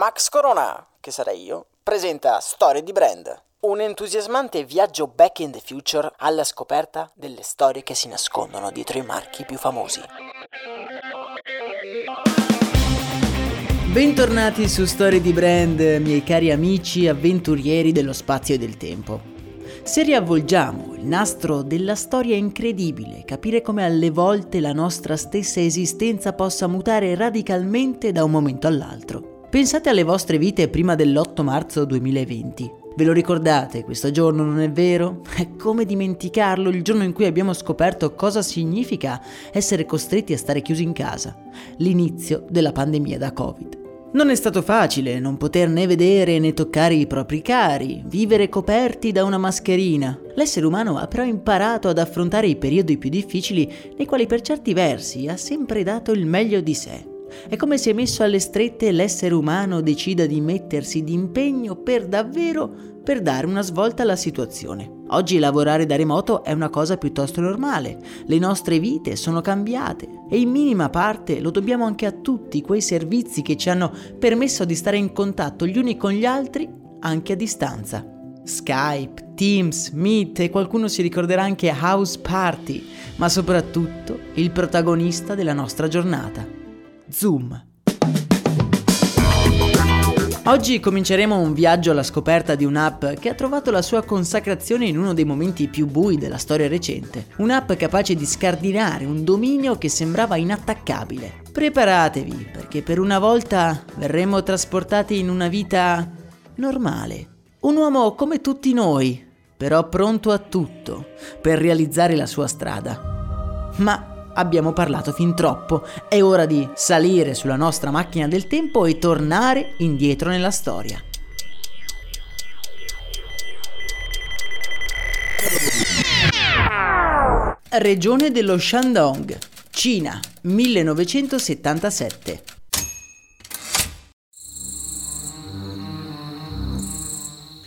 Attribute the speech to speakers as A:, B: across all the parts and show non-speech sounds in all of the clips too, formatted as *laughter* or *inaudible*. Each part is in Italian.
A: Max Corona, che sarei io, presenta Storie di Brand, un entusiasmante viaggio back in the future alla scoperta delle storie che si nascondono dietro i marchi più famosi.
B: Bentornati su Storie di Brand, miei cari amici avventurieri dello spazio e del tempo. Se riavvolgiamo il nastro della storia incredibile, capire come alle volte la nostra stessa esistenza possa mutare radicalmente da un momento all'altro. Pensate alle vostre vite prima dell'8 marzo 2020. Ve lo ricordate questo giorno, non è vero? *laughs* È come dimenticarlo il giorno in cui abbiamo scoperto cosa significa essere costretti a stare chiusi in casa, l'inizio della pandemia da Covid. Non è stato facile non poter né vedere né toccare i propri cari, vivere coperti da una mascherina. L'essere umano ha però imparato ad affrontare i periodi più difficili nei quali per certi versi ha sempre dato il meglio di sé. È come se messo alle strette l'essere umano decida di mettersi d'impegno per davvero per dare una svolta alla situazione. Oggi lavorare da remoto è una cosa piuttosto normale, le nostre vite sono cambiate e in minima parte lo dobbiamo anche a tutti quei servizi che ci hanno permesso di stare in contatto gli uni con gli altri anche a distanza. Skype, Teams, Meet e qualcuno si ricorderà anche House Party, ma soprattutto il protagonista della nostra giornata, Zoom. Oggi cominceremo un viaggio alla scoperta di un'app che ha trovato la sua consacrazione in uno dei momenti più bui della storia recente. Un'app capace di scardinare un dominio che sembrava inattaccabile. Preparatevi, perché per una volta verremo trasportati in una vita normale. Un uomo come tutti noi, però pronto a tutto per realizzare la sua strada. Ma abbiamo parlato fin troppo, è ora di salire sulla nostra macchina del tempo e tornare indietro nella storia. Regione dello Shandong, Cina, 1977.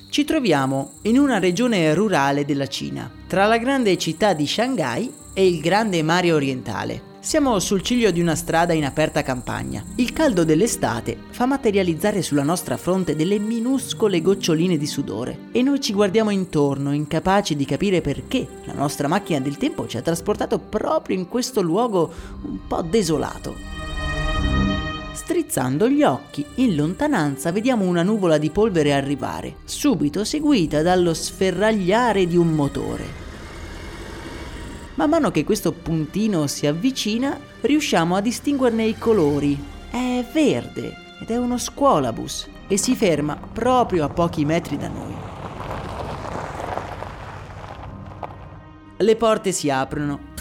B: Ci troviamo in una regione rurale della Cina, tra la grande città di Shanghai e il grande mare orientale. Siamo sul ciglio di una strada in aperta campagna. Il caldo dell'estate fa materializzare sulla nostra fronte delle minuscole goccioline di sudore e noi ci guardiamo intorno, incapaci di capire perché la nostra macchina del tempo ci ha trasportato proprio in questo luogo un po' desolato. Strizzando gli occhi, in lontananza vediamo una nuvola di polvere arrivare, subito seguita dallo sferragliare di un motore. Man mano che questo puntino si avvicina, riusciamo a distinguerne i colori. È verde ed è uno scuolabus e si ferma proprio a pochi metri da noi. Le porte si aprono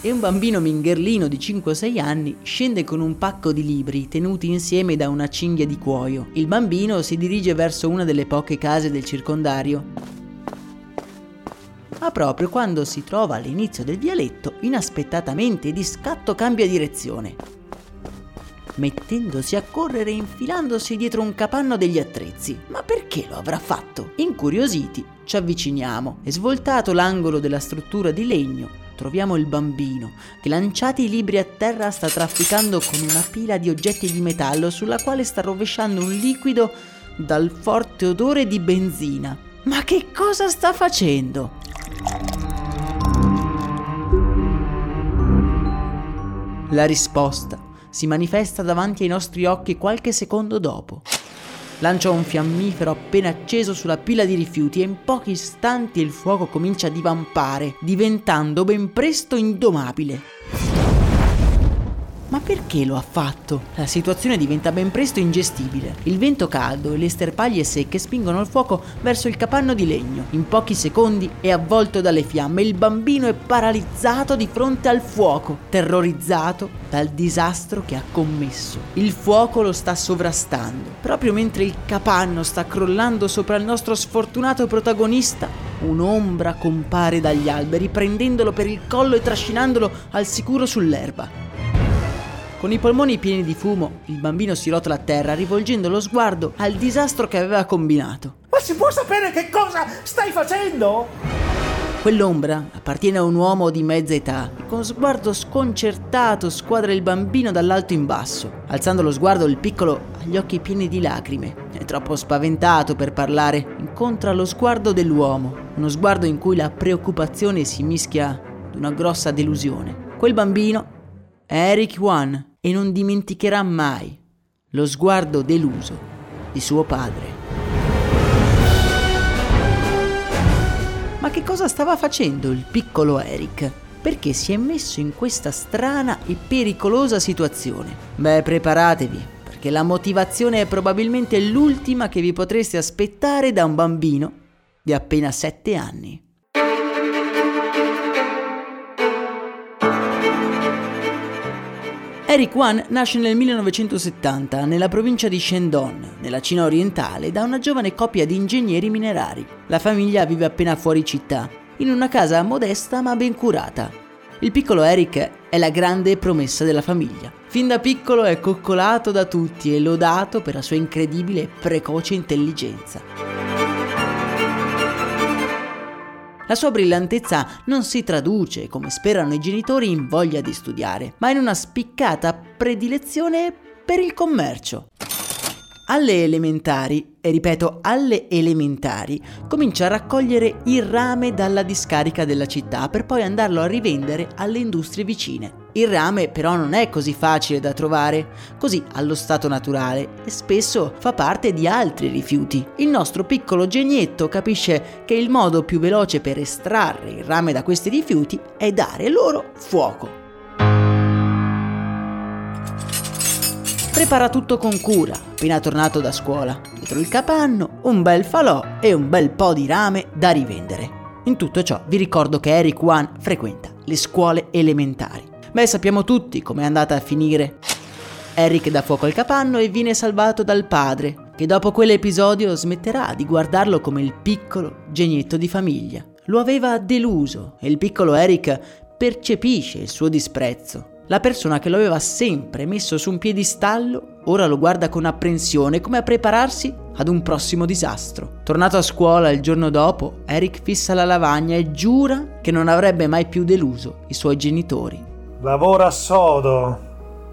B: e un bambino mingherlino di 5-6 anni scende con un pacco di libri tenuti insieme da una cinghia di cuoio. Il bambino si dirige verso una delle poche case del circondario ma proprio quando si trova all'inizio del vialetto, inaspettatamente di scatto cambia direzione, mettendosi a correre e infilandosi dietro un capanno degli attrezzi. Ma perché lo avrà fatto? Incuriositi, ci avviciniamo e svoltato l'angolo della struttura di legno, troviamo il bambino che lanciati i libri a terra sta trafficando con una pila di oggetti di metallo sulla quale sta rovesciando un liquido dal forte odore di benzina. Ma che cosa sta facendo? La risposta si manifesta davanti ai nostri occhi qualche secondo dopo. Lancia un fiammifero appena acceso sulla pila di rifiuti e in pochi istanti il fuoco comincia a divampare, diventando ben presto indomabile. Ma perché lo ha fatto? La situazione diventa ben presto ingestibile. Il vento caldo e le sterpaglie secche spingono il fuoco verso il capanno di legno. In pochi secondi è avvolto dalle fiamme il bambino è paralizzato di fronte al fuoco, terrorizzato dal disastro che ha commesso. Il fuoco lo sta sovrastando. Proprio mentre il capanno sta crollando sopra il nostro sfortunato protagonista, un'ombra compare dagli alberi prendendolo per il collo e trascinandolo al sicuro sull'erba. Con i polmoni pieni di fumo, il bambino si rotola a terra rivolgendo lo sguardo al disastro che aveva combinato.
C: Ma si può sapere che cosa stai facendo?
B: Quell'ombra appartiene a un uomo di mezza età. Con sguardo sconcertato squadra il bambino dall'alto in basso. Alzando lo sguardo, il piccolo ha gli occhi pieni di lacrime. È troppo spaventato per parlare. Incontra lo sguardo dell'uomo. Uno sguardo in cui la preoccupazione si mischia ad una grossa delusione. Quel bambino è Eric Wan e non dimenticherà mai lo sguardo deluso di suo padre. Ma che cosa stava facendo il piccolo Eric? Perché si è messo in questa strana e pericolosa situazione? Beh, preparatevi, perché la motivazione è probabilmente l'ultima che vi potreste aspettare da un bambino di appena 7 anni. Eric Wan nasce nel 1970 nella provincia di Shandong, nella Cina orientale, da una giovane coppia di ingegneri minerari. La famiglia vive appena fuori città, in una casa modesta ma ben curata. Il piccolo Eric è la grande promessa della famiglia. Fin da piccolo è coccolato da tutti e lodato per la sua incredibile e precoce intelligenza. La sua brillantezza non si traduce, come sperano i genitori, in voglia di studiare, ma in una spiccata predilezione per il commercio. Alle elementari, e ripeto alle elementari, comincia a raccogliere il rame dalla discarica della città per poi andarlo a rivendere alle industrie vicine. Il rame però non è così facile da trovare, così allo stato naturale e spesso fa parte di altri rifiuti. Il nostro piccolo genietto capisce che il modo più veloce per estrarre il rame da questi rifiuti è dare loro fuoco. Prepara tutto con cura, appena tornato da scuola. Dietro il capanno, un bel falò e un bel po' di rame da rivendere. In tutto ciò vi ricordo che Eric Wan frequenta le scuole elementari. Beh, sappiamo tutti com'è andata a finire. Eric dà fuoco al capanno e viene salvato dal padre, che dopo quell'episodio smetterà di guardarlo come il piccolo genietto di famiglia. Lo aveva deluso e il piccolo Eric percepisce il suo disprezzo. La persona che lo aveva sempre messo su un piedistallo ora lo guarda con apprensione come a prepararsi ad un prossimo disastro. Tornato a scuola il giorno dopo, Eric fissa la lavagna e giura che non avrebbe mai più deluso i suoi genitori.
C: Lavora sodo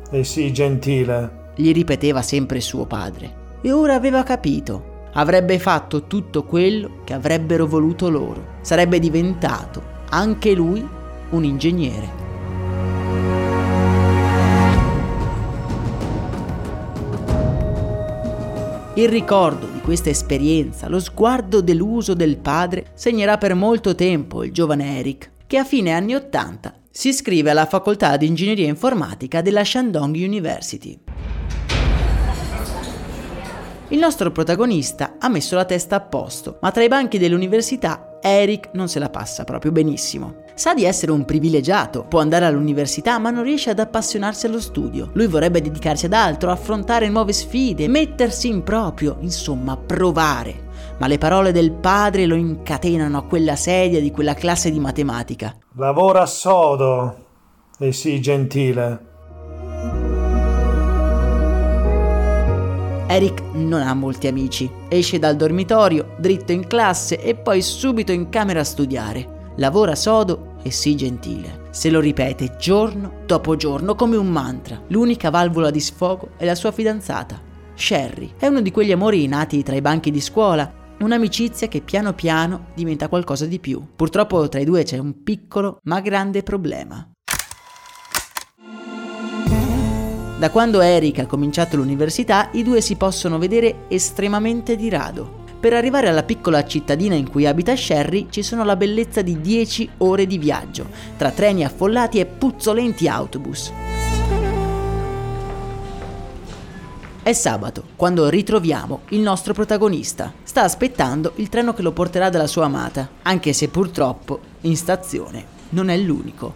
C: e sii gentile,
B: gli ripeteva sempre suo padre. E ora aveva capito. Avrebbe fatto tutto quello che avrebbero voluto loro. Sarebbe diventato anche lui un ingegnere. Il ricordo di questa esperienza, lo sguardo deluso del padre, segnerà per molto tempo il giovane Eric, che a fine anni Ottanta si iscrive alla facoltà di ingegneria informatica della Shandong University. Il nostro protagonista ha messo la testa a posto, ma tra i banchi dell'università Eric non se la passa proprio benissimo. Sa di essere un privilegiato, può andare all'università ma non riesce ad appassionarsi allo studio. Lui vorrebbe dedicarsi ad altro, affrontare nuove sfide, mettersi in proprio, insomma provare. Ma le parole del padre lo incatenano a quella sedia di quella classe di matematica.
C: Lavora sodo e sii gentile.
B: Eric non ha molti amici. Esce dal dormitorio, dritto in classe e poi subito in camera a studiare. Lavora sodo e sii gentile. Se lo ripete giorno dopo giorno come un mantra. L'unica valvola di sfogo è la sua fidanzata. Sherry è uno di quegli amori nati tra i banchi di scuola, un'amicizia che piano piano diventa qualcosa di più. Purtroppo tra i due c'è un piccolo ma grande problema. Da quando Eric ha cominciato l'università, i due si possono vedere estremamente di rado. Per arrivare alla piccola cittadina in cui abita Sherry ci sono la bellezza di 10 ore di viaggio, tra treni affollati e puzzolenti autobus. È sabato, quando ritroviamo il nostro protagonista. Sta aspettando il treno che lo porterà dalla sua amata, anche se purtroppo in stazione non è l'unico.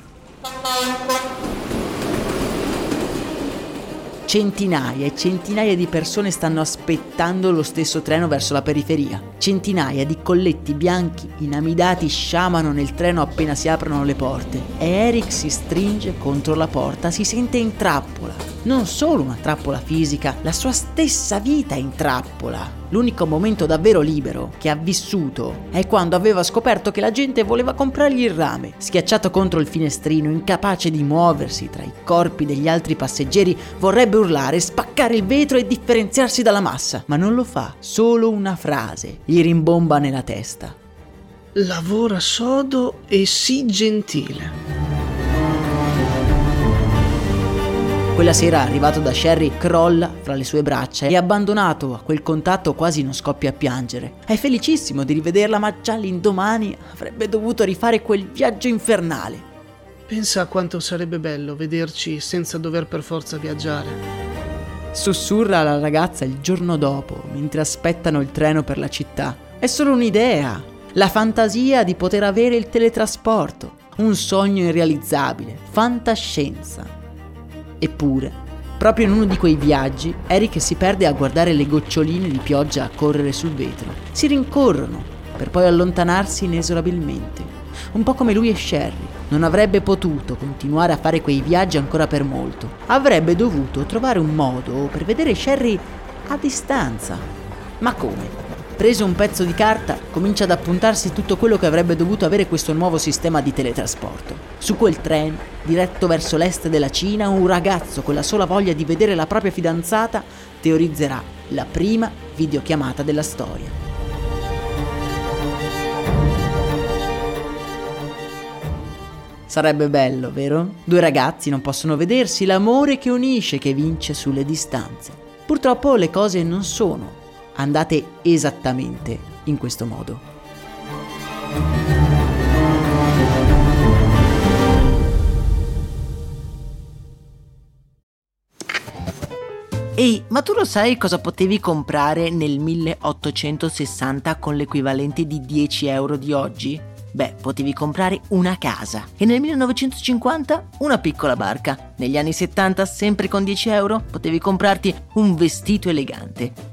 B: Centinaia e centinaia di persone stanno aspettando lo stesso treno verso la periferia. Centinaia di colletti bianchi inamidati sciamano nel treno appena si aprono le porte e Eric si stringe contro la porta, si sente in trappola. Non solo una trappola fisica, la sua stessa vita è in trappola. L'unico momento davvero libero che ha vissuto è quando aveva scoperto che la gente voleva comprargli il rame. Schiacciato contro il finestrino, incapace di muoversi tra i corpi degli altri passeggeri, vorrebbe urlare, spaccare il vetro e differenziarsi dalla massa, ma non lo fa. Solo una frase gli rimbomba nella testa.
D: Lavora sodo e sii gentile.
B: Quella sera, arrivato da Sherry, crolla fra le sue braccia e abbandonato a quel contatto quasi non scoppia a piangere. È felicissimo di rivederla, ma già l'indomani avrebbe dovuto rifare quel viaggio infernale.
D: Pensa a quanto sarebbe bello vederci senza dover per forza viaggiare.
B: Sussurra alla ragazza il giorno dopo, mentre aspettano il treno per la città. È solo un'idea, la fantasia di poter avere il teletrasporto, un sogno irrealizzabile, fantascienza. Eppure, proprio in uno di quei viaggi, Eric si perde a guardare le goccioline di pioggia correre sul vetro. Si rincorrono, per poi allontanarsi inesorabilmente. Un po' come lui e Sherry. Non avrebbe potuto continuare a fare quei viaggi ancora per molto. Avrebbe dovuto trovare un modo per vedere Sherry a distanza. Ma come? Preso un pezzo di carta, comincia ad appuntarsi tutto quello che avrebbe dovuto avere questo nuovo sistema di teletrasporto. Su quel treno, diretto verso l'est della Cina, un ragazzo con la sola voglia di vedere la propria fidanzata teorizzerà la prima videochiamata della storia. Sarebbe bello, vero? Due ragazzi non possono vedersi, l'amore che unisce, che vince sulle distanze. Purtroppo le cose non sono andate esattamente in questo modo. Ehi, ma tu lo sai cosa potevi comprare nel 1860 con l'equivalente di 10 euro di oggi? Beh, potevi comprare una casa e nel 1950 una piccola barca. Negli anni 70, sempre con 10 euro, potevi comprarti un vestito elegante.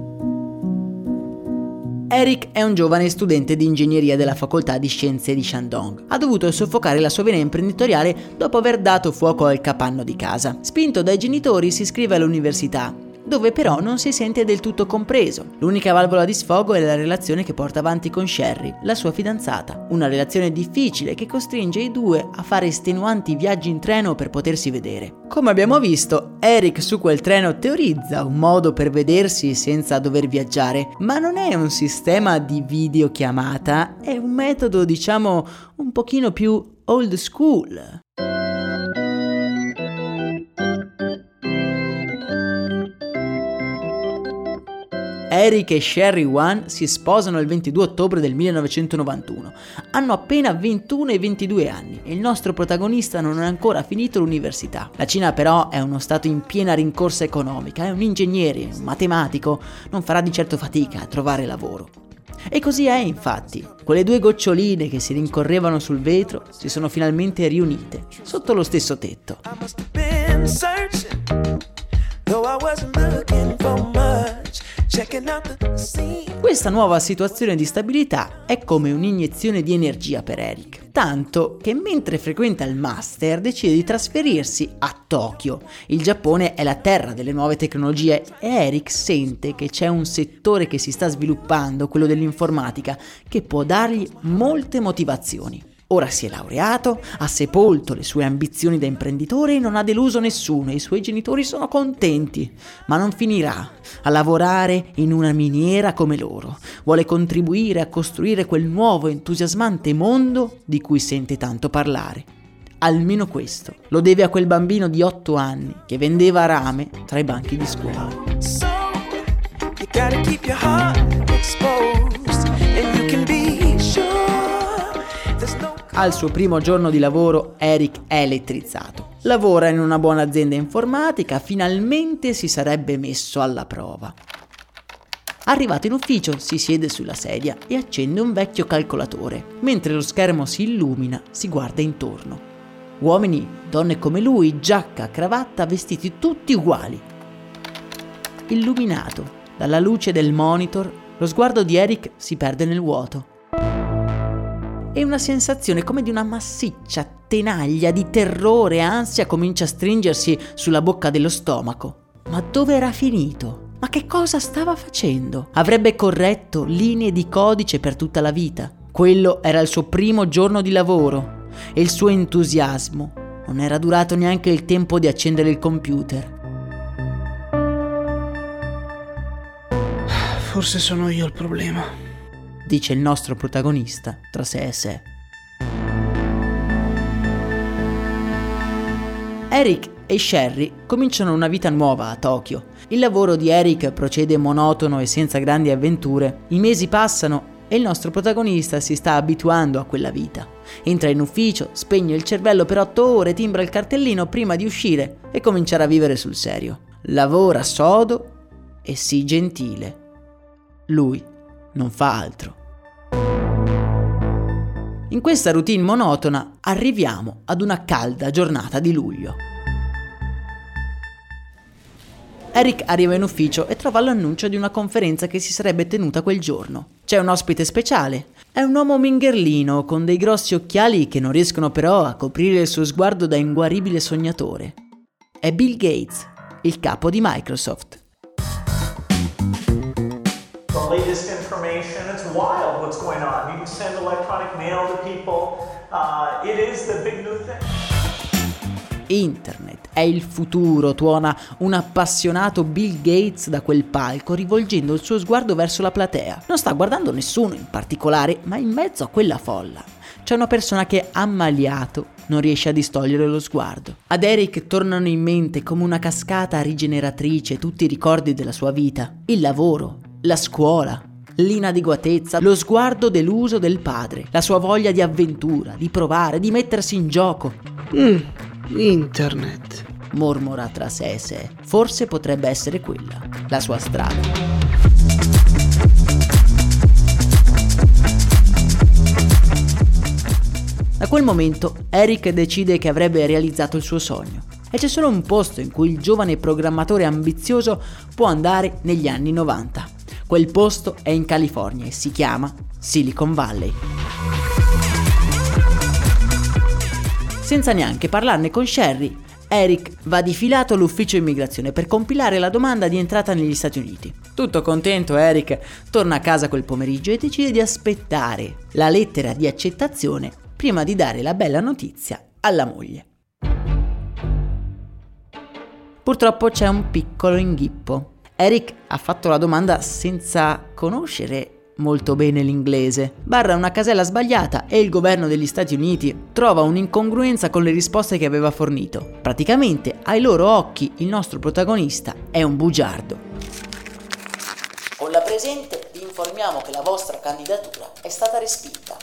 B: Eric è un giovane studente di ingegneria della facoltà di scienze di Shandong. Ha dovuto soffocare la sua vena imprenditoriale dopo aver dato fuoco al capanno di casa. Spinto dai genitori si iscrive all'università dove però non si sente del tutto compreso. L'unica valvola di sfogo è la relazione che porta avanti con Sherry, la sua fidanzata. Una relazione difficile che costringe i due a fare estenuanti viaggi in treno per potersi vedere. Come abbiamo visto, Eric su quel treno teorizza un modo per vedersi senza dover viaggiare, ma non è un sistema di videochiamata, è un metodo diciamo un pochino più old school. Eric e Sherry One si sposano il 22 ottobre del 1991. Hanno appena 21 e 22 anni e il nostro protagonista non ha ancora finito l'università. La Cina però è uno stato in piena rincorsa economica, è un ingegnere, un matematico, non farà di certo fatica a trovare lavoro. E così è infatti. Quelle due goccioline che si rincorrevano sul vetro si sono finalmente riunite sotto lo stesso tetto. Questa nuova situazione di stabilità è come un'iniezione di energia per Eric, tanto che mentre frequenta il master decide di trasferirsi a Tokyo. Il Giappone è la terra delle nuove tecnologie e Eric sente che c'è un settore che si sta sviluppando, quello dell'informatica, che può dargli molte motivazioni. Ora si è laureato, ha sepolto le sue ambizioni da imprenditore e non ha deluso nessuno, i suoi genitori sono contenti, ma non finirà a lavorare in una miniera come loro. Vuole contribuire a costruire quel nuovo entusiasmante mondo di cui sente tanto parlare. Almeno questo lo deve a quel bambino di 8 anni che vendeva rame tra i banchi di scuola. So, al suo primo giorno di lavoro Eric è elettrizzato. Lavora in una buona azienda informatica, finalmente si sarebbe messo alla prova. Arrivato in ufficio si siede sulla sedia e accende un vecchio calcolatore. Mentre lo schermo si illumina, si guarda intorno. Uomini, donne come lui, giacca, cravatta, vestiti tutti uguali. Illuminato dalla luce del monitor, lo sguardo di Eric si perde nel vuoto e una sensazione come di una massiccia tenaglia di terrore e ansia comincia a stringersi sulla bocca dello stomaco. Ma dove era finito? Ma che cosa stava facendo? Avrebbe corretto linee di codice per tutta la vita. Quello era il suo primo giorno di lavoro e il suo entusiasmo non era durato neanche il tempo di accendere il computer.
D: Forse sono io il problema
B: dice il nostro protagonista tra sé e sé. Eric e Sherry cominciano una vita nuova a Tokyo. Il lavoro di Eric procede monotono e senza grandi avventure. I mesi passano e il nostro protagonista si sta abituando a quella vita. Entra in ufficio, spegne il cervello per otto ore, timbra il cartellino prima di uscire e cominciare a vivere sul serio. Lavora sodo e sii gentile. Lui non fa altro. In questa routine monotona arriviamo ad una calda giornata di luglio. Eric arriva in ufficio e trova l'annuncio di una conferenza che si sarebbe tenuta quel giorno. C'è un ospite speciale. È un uomo mingherlino con dei grossi occhiali che non riescono però a coprire il suo sguardo da inguaribile sognatore. È Bill Gates, il capo di Microsoft. The latest information, it's wild what's going on. You can send electronic mail to people. Uh, it is the big new thing. Internet è il futuro, tuona un appassionato Bill Gates da quel palco rivolgendo il suo sguardo verso la platea. Non sta guardando nessuno in particolare, ma in mezzo a quella folla c'è una persona che ammaliato non riesce a distogliere lo sguardo. Ad Eric tornano in mente come una cascata rigeneratrice tutti i ricordi della sua vita, il lavoro, la scuola, l'inadeguatezza, lo sguardo deluso del padre, la sua voglia di avventura, di provare, di mettersi in gioco.
D: Mm, internet.
B: Mormora tra sé e sé. Forse potrebbe essere quella, la sua strada. Da quel momento Eric decide che avrebbe realizzato il suo sogno e c'è solo un posto in cui il giovane programmatore ambizioso può andare negli anni 90 Quel posto è in California e si chiama Silicon Valley. Senza neanche parlarne con Sherry, Eric va difilato all'ufficio immigrazione per compilare la domanda di entrata negli Stati Uniti. Tutto contento, Eric torna a casa quel pomeriggio e decide di aspettare la lettera di accettazione prima di dare la bella notizia alla moglie. Purtroppo c'è un piccolo inghippo. Eric ha fatto la domanda senza conoscere molto bene l'inglese. Barra una casella sbagliata e il governo degli Stati Uniti trova un'incongruenza con le risposte che aveva fornito. Praticamente, ai loro occhi, il nostro protagonista è un bugiardo.
A: Con la presente vi informiamo che la vostra candidatura è stata respinta.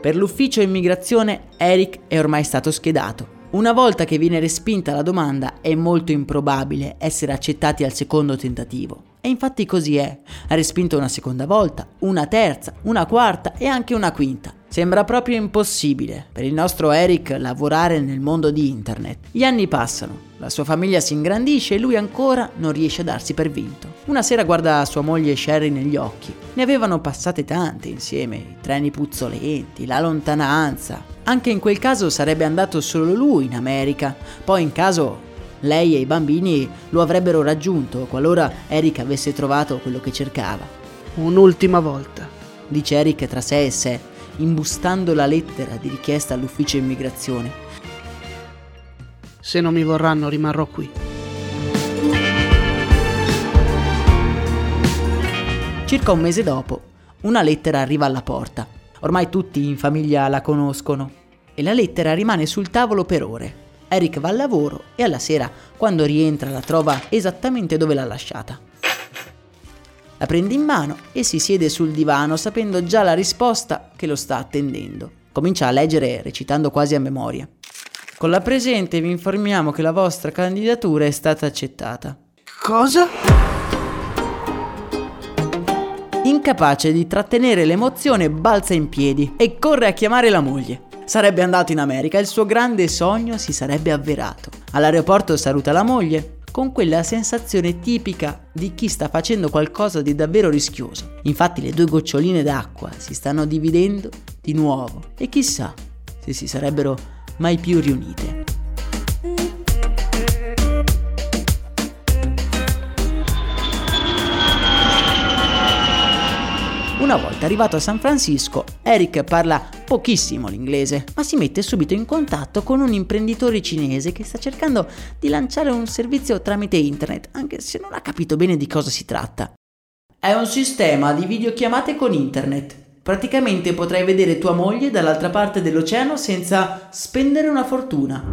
B: Per l'ufficio immigrazione Eric è ormai stato schedato. Una volta che viene respinta la domanda è molto improbabile essere accettati al secondo tentativo. E infatti così è. Ha respinto una seconda volta, una terza, una quarta e anche una quinta. Sembra proprio impossibile per il nostro Eric lavorare nel mondo di internet. Gli anni passano, la sua famiglia si ingrandisce e lui ancora non riesce a darsi per vinto. Una sera guarda sua moglie Sherry negli occhi. Ne avevano passate tante insieme, i treni puzzolenti, la lontananza. Anche in quel caso sarebbe andato solo lui in America. Poi in caso lei e i bambini lo avrebbero raggiunto qualora Eric avesse trovato quello che cercava.
D: Un'ultima volta.
B: Dice Eric tra sé e sé imbustando la lettera di richiesta all'ufficio immigrazione.
D: Se non mi vorranno rimarrò qui.
B: Circa un mese dopo, una lettera arriva alla porta. Ormai tutti in famiglia la conoscono e la lettera rimane sul tavolo per ore. Eric va al lavoro e alla sera, quando rientra, la trova esattamente dove l'ha lasciata. La prende in mano e si siede sul divano sapendo già la risposta che lo sta attendendo. Comincia a leggere recitando quasi a memoria. Con la presente vi informiamo che la vostra candidatura è stata accettata.
D: Cosa?
B: Incapace di trattenere l'emozione, balza in piedi e corre a chiamare la moglie. Sarebbe andato in America e il suo grande sogno si sarebbe avverato. All'aeroporto saluta la moglie, con quella sensazione tipica di chi sta facendo qualcosa di davvero rischioso. Infatti le due goccioline d'acqua si stanno dividendo di nuovo e chissà se si sarebbero mai più riunite. Una volta arrivato a San Francisco, Eric parla pochissimo l'inglese, ma si mette subito in contatto con un imprenditore cinese che sta cercando di lanciare un servizio tramite internet, anche se non ha capito bene di cosa si tratta. È un sistema di videochiamate con internet. Praticamente potrai vedere tua moglie dall'altra parte dell'oceano senza spendere una fortuna.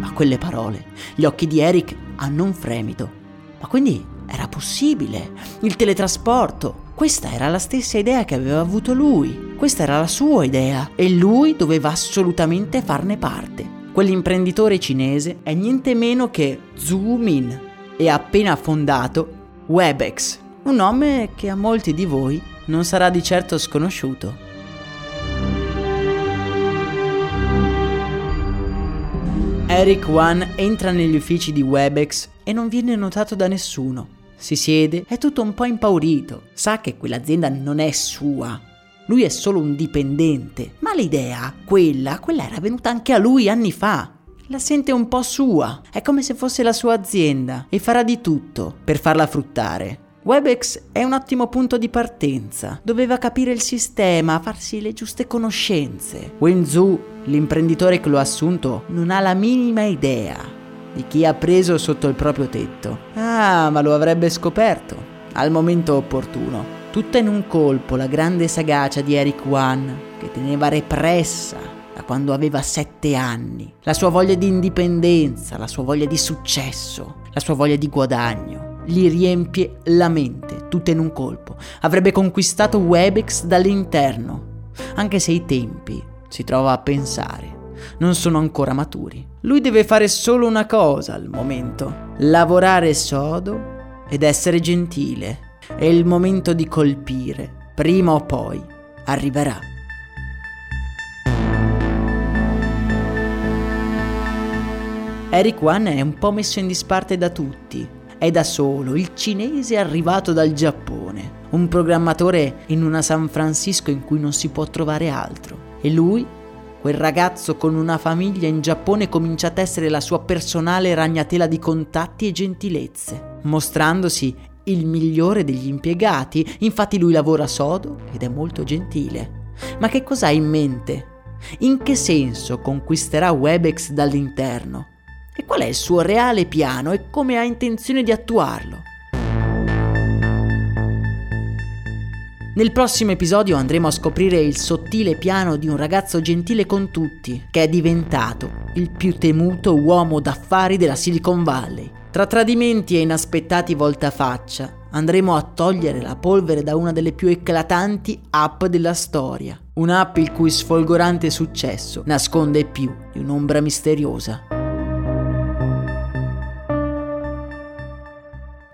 B: A quelle parole, gli occhi di Eric hanno un fremito. Ma quindi era possibile. Il teletrasporto. Questa era la stessa idea che aveva avuto lui. Questa era la sua idea. E lui doveva assolutamente farne parte. Quell'imprenditore cinese è niente meno che Zhu Min e ha appena fondato Webex, un nome che a molti di voi non sarà di certo sconosciuto. Eric Wan entra negli uffici di Webex e non viene notato da nessuno. Si siede, è tutto un po' impaurito, sa che quell'azienda non è sua. Lui è solo un dipendente, ma l'idea, quella, quella era venuta anche a lui anni fa. La sente un po' sua, è come se fosse la sua azienda e farà di tutto per farla fruttare. Webex è un ottimo punto di partenza. Doveva capire il sistema, farsi le giuste conoscenze. Wenzhou, l'imprenditore che lo ha assunto, non ha la minima idea di chi ha preso sotto il proprio tetto. Ah, ma lo avrebbe scoperto al momento opportuno. Tutta in un colpo la grande sagacia di Eric Wan, che teneva repressa da quando aveva sette anni, la sua voglia di indipendenza, la sua voglia di successo, la sua voglia di guadagno, gli riempie la mente, tutta in un colpo. Avrebbe conquistato Webex dall'interno, anche se i tempi, si trova a pensare, non sono ancora maturi. Lui deve fare solo una cosa al momento, lavorare sodo ed essere gentile. È il momento di colpire, prima o poi arriverà. Eric Wan è un po' messo in disparte da tutti. È da solo, il cinese arrivato dal Giappone, un programmatore in una San Francisco in cui non si può trovare altro. E lui Quel ragazzo con una famiglia in Giappone comincia a essere la sua personale ragnatela di contatti e gentilezze, mostrandosi il migliore degli impiegati, infatti lui lavora sodo ed è molto gentile. Ma che cosa ha in mente? In che senso conquisterà Webex dall'interno? E qual è il suo reale piano e come ha intenzione di attuarlo? Nel prossimo episodio andremo a scoprire il sottile piano di un ragazzo gentile con tutti, che è diventato il più temuto uomo d'affari della Silicon Valley. Tra tradimenti e inaspettati voltafaccia, andremo a togliere la polvere da una delle più eclatanti app della storia. Un'app il cui sfolgorante successo nasconde più di un'ombra misteriosa.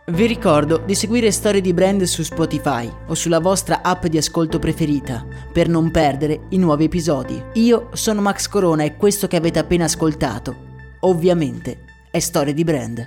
B: Vi ricordo di seguire Storie di Brand su Spotify o sulla vostra app di ascolto preferita per non perdere i nuovi episodi. Io sono Max Corona e questo che avete appena ascoltato, ovviamente, è Storie di Brand.